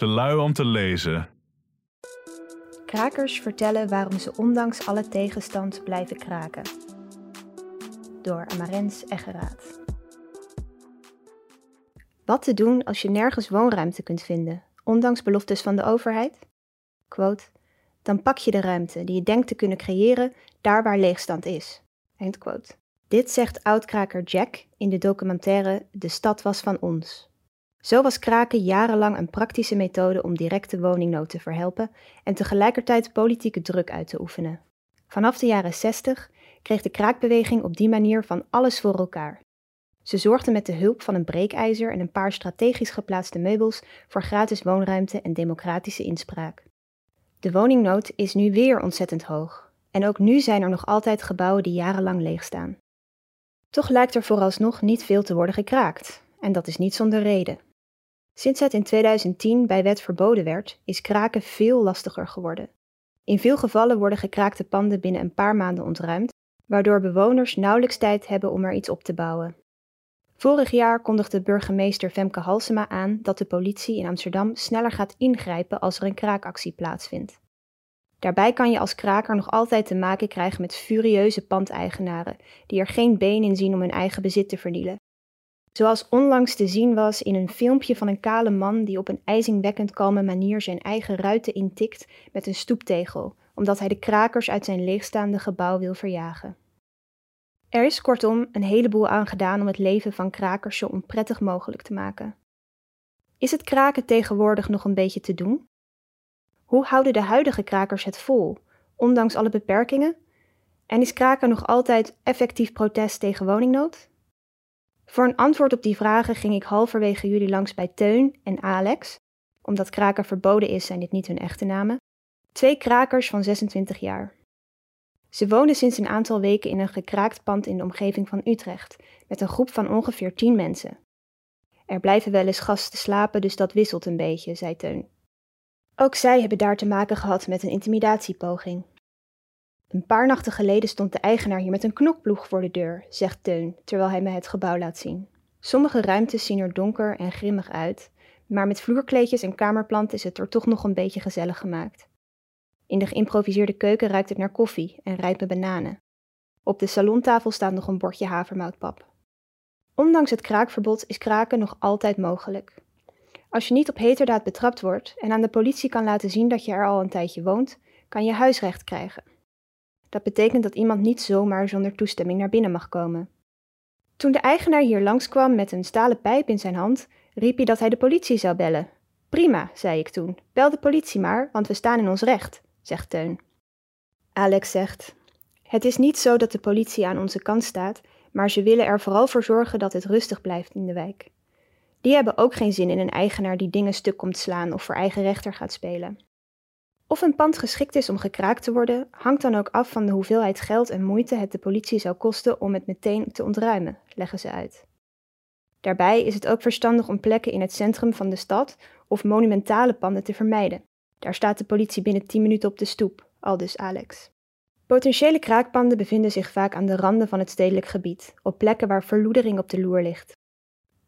Te lui om te lezen. Krakers vertellen waarom ze ondanks alle tegenstand blijven kraken. Door Amarens Eggeraat. Wat te doen als je nergens woonruimte kunt vinden, ondanks beloftes van de overheid? Quote, dan pak je de ruimte die je denkt te kunnen creëren daar waar leegstand is. Eindquote. Dit zegt oudkraker Jack in de documentaire De stad was van ons. Zo was kraken jarenlang een praktische methode om directe woningnood te verhelpen en tegelijkertijd politieke druk uit te oefenen. Vanaf de jaren 60 kreeg de kraakbeweging op die manier van alles voor elkaar. Ze zorgden met de hulp van een breekijzer en een paar strategisch geplaatste meubels voor gratis woonruimte en democratische inspraak. De woningnood is nu weer ontzettend hoog en ook nu zijn er nog altijd gebouwen die jarenlang leeg staan. Toch lijkt er vooralsnog niet veel te worden gekraakt, en dat is niet zonder reden. Sinds het in 2010 bij wet verboden werd, is kraken veel lastiger geworden. In veel gevallen worden gekraakte panden binnen een paar maanden ontruimd, waardoor bewoners nauwelijks tijd hebben om er iets op te bouwen. Vorig jaar kondigde burgemeester Femke Halsema aan dat de politie in Amsterdam sneller gaat ingrijpen als er een kraakactie plaatsvindt. Daarbij kan je als kraker nog altijd te maken krijgen met furieuze pandeigenaren die er geen been in zien om hun eigen bezit te vernielen. Zoals onlangs te zien was in een filmpje van een kale man die op een ijzingwekkend kalme manier zijn eigen ruiten intikt met een stoeptegel, omdat hij de krakers uit zijn leegstaande gebouw wil verjagen. Er is kortom een heleboel aan gedaan om het leven van krakers zo onprettig mogelijk te maken. Is het kraken tegenwoordig nog een beetje te doen? Hoe houden de huidige krakers het vol, ondanks alle beperkingen? En is kraken nog altijd effectief protest tegen woningnood? Voor een antwoord op die vragen ging ik halverwege juli langs bij Teun en Alex. Omdat kraken verboden is, zijn dit niet hun echte namen. Twee krakers van 26 jaar. Ze wonen sinds een aantal weken in een gekraakt pand in de omgeving van Utrecht, met een groep van ongeveer 10 mensen. Er blijven wel eens gasten slapen, dus dat wisselt een beetje, zei Teun. Ook zij hebben daar te maken gehad met een intimidatiepoging. Een paar nachten geleden stond de eigenaar hier met een knokploeg voor de deur, zegt Teun, terwijl hij me het gebouw laat zien. Sommige ruimtes zien er donker en grimmig uit, maar met vloerkleedjes en kamerplanten is het er toch nog een beetje gezellig gemaakt. In de geïmproviseerde keuken ruikt het naar koffie en rijpe bananen. Op de salontafel staat nog een bordje havermoutpap. Ondanks het kraakverbod is kraken nog altijd mogelijk. Als je niet op heterdaad betrapt wordt en aan de politie kan laten zien dat je er al een tijdje woont, kan je huisrecht krijgen. Dat betekent dat iemand niet zomaar zonder toestemming naar binnen mag komen. Toen de eigenaar hier langskwam met een stalen pijp in zijn hand, riep hij dat hij de politie zou bellen. Prima, zei ik toen. Bel de politie maar, want we staan in ons recht, zegt Teun. Alex zegt: Het is niet zo dat de politie aan onze kant staat, maar ze willen er vooral voor zorgen dat het rustig blijft in de wijk. Die hebben ook geen zin in een eigenaar die dingen stuk komt slaan of voor eigen rechter gaat spelen. Of een pand geschikt is om gekraakt te worden, hangt dan ook af van de hoeveelheid geld en moeite het de politie zou kosten om het meteen te ontruimen, leggen ze uit. Daarbij is het ook verstandig om plekken in het centrum van de stad of monumentale panden te vermijden. Daar staat de politie binnen 10 minuten op de stoep, aldus Alex. Potentiële kraakpanden bevinden zich vaak aan de randen van het stedelijk gebied, op plekken waar verloedering op de loer ligt.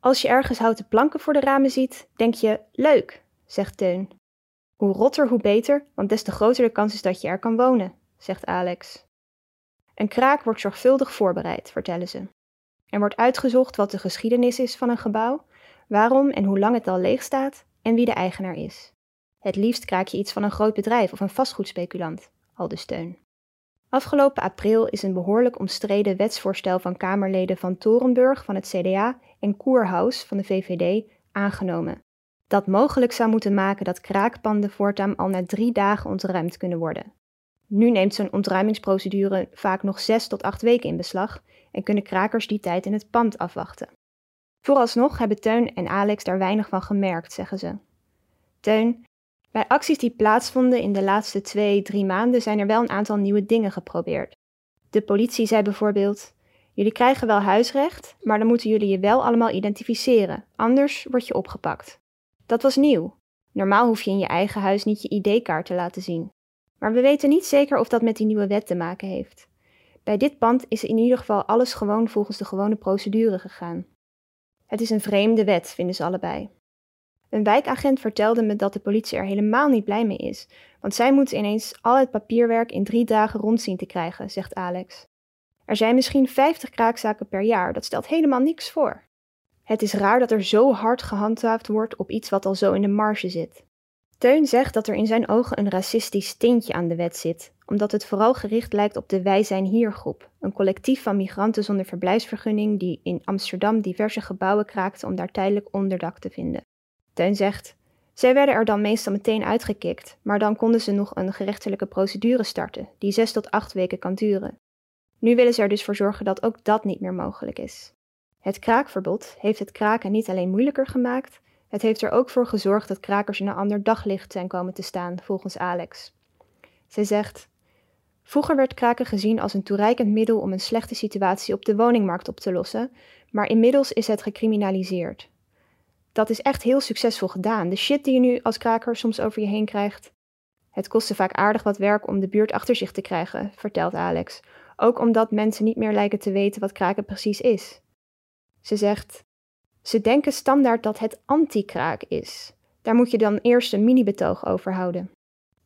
Als je ergens houten planken voor de ramen ziet, denk je: leuk, zegt Teun. Hoe rotter, hoe beter, want des te groter de kans is dat je er kan wonen, zegt Alex. Een kraak wordt zorgvuldig voorbereid, vertellen ze. Er wordt uitgezocht wat de geschiedenis is van een gebouw, waarom en hoe lang het al leeg staat en wie de eigenaar is. Het liefst kraak je iets van een groot bedrijf of een vastgoedspeculant, al de steun. Afgelopen april is een behoorlijk omstreden wetsvoorstel van Kamerleden van Torenburg van het CDA en Koerhaus van de VVD aangenomen dat mogelijk zou moeten maken dat kraakpanden voortaan al na drie dagen ontruimd kunnen worden. Nu neemt zo'n ontruimingsprocedure vaak nog zes tot acht weken in beslag en kunnen krakers die tijd in het pand afwachten. Vooralsnog hebben Teun en Alex daar weinig van gemerkt, zeggen ze. Teun, bij acties die plaatsvonden in de laatste twee, drie maanden zijn er wel een aantal nieuwe dingen geprobeerd. De politie zei bijvoorbeeld: Jullie krijgen wel huisrecht, maar dan moeten jullie je wel allemaal identificeren, anders word je opgepakt. Dat was nieuw. Normaal hoef je in je eigen huis niet je ID-kaart te laten zien. Maar we weten niet zeker of dat met die nieuwe wet te maken heeft. Bij dit pand is in ieder geval alles gewoon volgens de gewone procedure gegaan. Het is een vreemde wet, vinden ze allebei. Een wijkagent vertelde me dat de politie er helemaal niet blij mee is, want zij moeten ineens al het papierwerk in drie dagen rondzien te krijgen, zegt Alex. Er zijn misschien 50 kraakzaken per jaar, dat stelt helemaal niks voor. Het is raar dat er zo hard gehandhaafd wordt op iets wat al zo in de marge zit. Teun zegt dat er in zijn ogen een racistisch tintje aan de wet zit, omdat het vooral gericht lijkt op de Wij zijn hier groep, een collectief van migranten zonder verblijfsvergunning die in Amsterdam diverse gebouwen kraakte om daar tijdelijk onderdak te vinden. Teun zegt: Zij werden er dan meestal meteen uitgekikt, maar dan konden ze nog een gerechtelijke procedure starten, die zes tot acht weken kan duren. Nu willen ze er dus voor zorgen dat ook dat niet meer mogelijk is. Het kraakverbod heeft het kraken niet alleen moeilijker gemaakt, het heeft er ook voor gezorgd dat krakers in een ander daglicht zijn komen te staan, volgens Alex. Zij zegt: Vroeger werd kraken gezien als een toereikend middel om een slechte situatie op de woningmarkt op te lossen, maar inmiddels is het gecriminaliseerd. Dat is echt heel succesvol gedaan. De shit die je nu als kraker soms over je heen krijgt. Het kostte vaak aardig wat werk om de buurt achter zich te krijgen, vertelt Alex. Ook omdat mensen niet meer lijken te weten wat kraken precies is. Ze zegt: Ze denken standaard dat het anti-kraak is. Daar moet je dan eerst een mini-betoog over houden.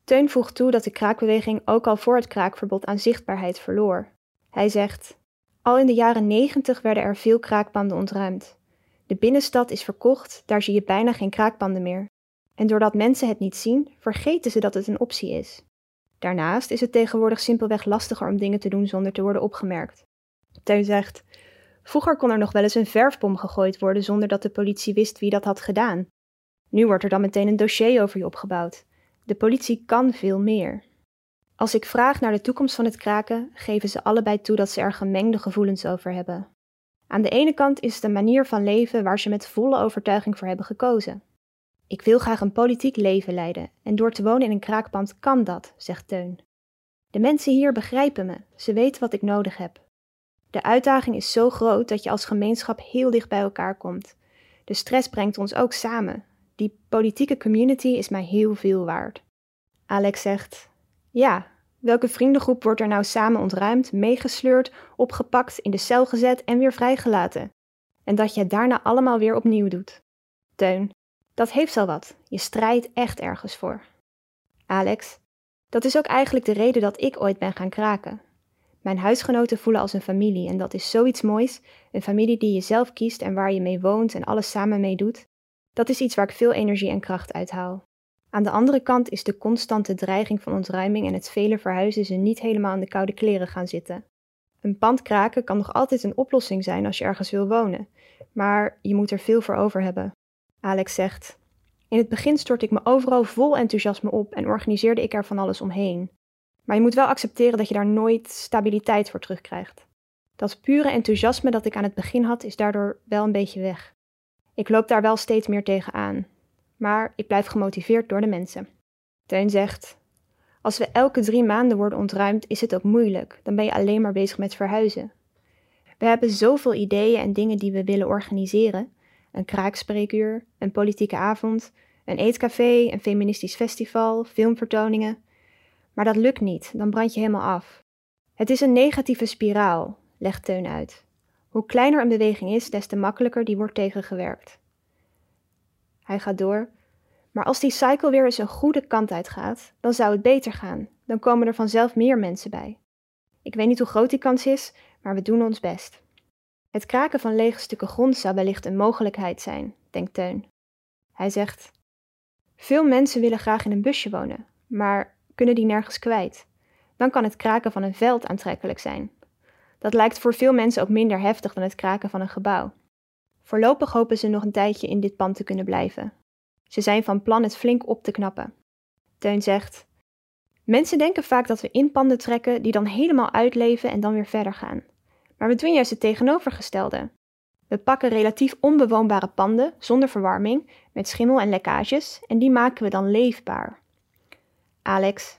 Teun voegt toe dat de kraakbeweging ook al voor het kraakverbod aan zichtbaarheid verloor. Hij zegt: Al in de jaren negentig werden er veel kraakpanden ontruimd. De binnenstad is verkocht, daar zie je bijna geen kraakpanden meer. En doordat mensen het niet zien, vergeten ze dat het een optie is. Daarnaast is het tegenwoordig simpelweg lastiger om dingen te doen zonder te worden opgemerkt. Teun zegt: Vroeger kon er nog wel eens een verfbom gegooid worden zonder dat de politie wist wie dat had gedaan. Nu wordt er dan meteen een dossier over je opgebouwd. De politie kan veel meer. Als ik vraag naar de toekomst van het kraken, geven ze allebei toe dat ze er gemengde gevoelens over hebben. Aan de ene kant is het een manier van leven waar ze met volle overtuiging voor hebben gekozen. Ik wil graag een politiek leven leiden en door te wonen in een kraakpand kan dat, zegt Teun. De mensen hier begrijpen me, ze weten wat ik nodig heb. De uitdaging is zo groot dat je als gemeenschap heel dicht bij elkaar komt. De stress brengt ons ook samen. Die politieke community is mij heel veel waard. Alex zegt: Ja, welke vriendengroep wordt er nou samen ontruimd, meegesleurd, opgepakt, in de cel gezet en weer vrijgelaten? En dat je het daarna allemaal weer opnieuw doet. Teun: Dat heeft al wat. Je strijdt echt ergens voor. Alex: Dat is ook eigenlijk de reden dat ik ooit ben gaan kraken. Mijn huisgenoten voelen als een familie en dat is zoiets moois. Een familie die je zelf kiest en waar je mee woont en alles samen mee doet. Dat is iets waar ik veel energie en kracht uit haal. Aan de andere kant is de constante dreiging van ontruiming en het vele verhuizen ze niet helemaal in de koude kleren gaan zitten. Een pand kraken kan nog altijd een oplossing zijn als je ergens wil wonen, maar je moet er veel voor over hebben. Alex zegt: In het begin stortte ik me overal vol enthousiasme op en organiseerde ik er van alles omheen. Maar je moet wel accepteren dat je daar nooit stabiliteit voor terugkrijgt. Dat pure enthousiasme dat ik aan het begin had, is daardoor wel een beetje weg. Ik loop daar wel steeds meer tegenaan. Maar ik blijf gemotiveerd door de mensen. Teun zegt: Als we elke drie maanden worden ontruimd, is het ook moeilijk. Dan ben je alleen maar bezig met verhuizen. We hebben zoveel ideeën en dingen die we willen organiseren: een kraakspreekuur, een politieke avond, een eetcafé, een feministisch festival, filmvertoningen. Maar dat lukt niet, dan brand je helemaal af. Het is een negatieve spiraal, legt Teun uit. Hoe kleiner een beweging is, des te makkelijker die wordt tegengewerkt. Hij gaat door. Maar als die cycle weer eens een goede kant uitgaat, dan zou het beter gaan. Dan komen er vanzelf meer mensen bij. Ik weet niet hoe groot die kans is, maar we doen ons best. Het kraken van lege stukken grond zou wellicht een mogelijkheid zijn, denkt Teun. Hij zegt: Veel mensen willen graag in een busje wonen, maar kunnen die nergens kwijt. Dan kan het kraken van een veld aantrekkelijk zijn. Dat lijkt voor veel mensen ook minder heftig dan het kraken van een gebouw. Voorlopig hopen ze nog een tijdje in dit pand te kunnen blijven. Ze zijn van plan het flink op te knappen. Teun zegt: Mensen denken vaak dat we in panden trekken die dan helemaal uitleven en dan weer verder gaan. Maar we doen juist het tegenovergestelde. We pakken relatief onbewoonbare panden zonder verwarming, met schimmel en lekkages, en die maken we dan leefbaar. Alex,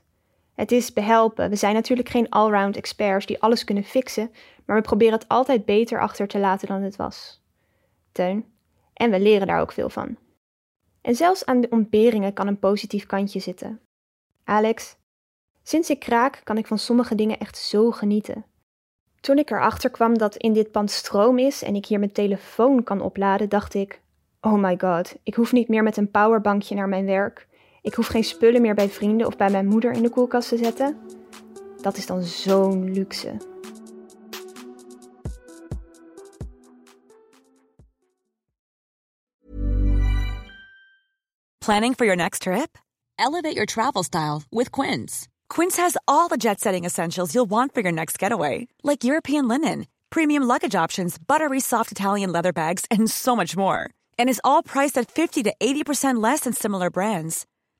het is behelpen. We zijn natuurlijk geen allround experts die alles kunnen fixen, maar we proberen het altijd beter achter te laten dan het was. Teun, en we leren daar ook veel van. En zelfs aan de ontberingen kan een positief kantje zitten. Alex, sinds ik kraak kan ik van sommige dingen echt zo genieten. Toen ik erachter kwam dat in dit pand stroom is en ik hier mijn telefoon kan opladen, dacht ik: Oh my god, ik hoef niet meer met een powerbankje naar mijn werk. Ik hoef geen spullen meer bij vrienden of bij mijn moeder in de koelkast te zetten. Dat is dan zo'n luxe. Planning for your next trip? Elevate your travel style with Quince. Quince has all the jet setting essentials you'll want for your next getaway, like European linen, premium luggage options, buttery soft Italian leather bags, and so much more. And is all priced at 50 to 80% less than similar brands.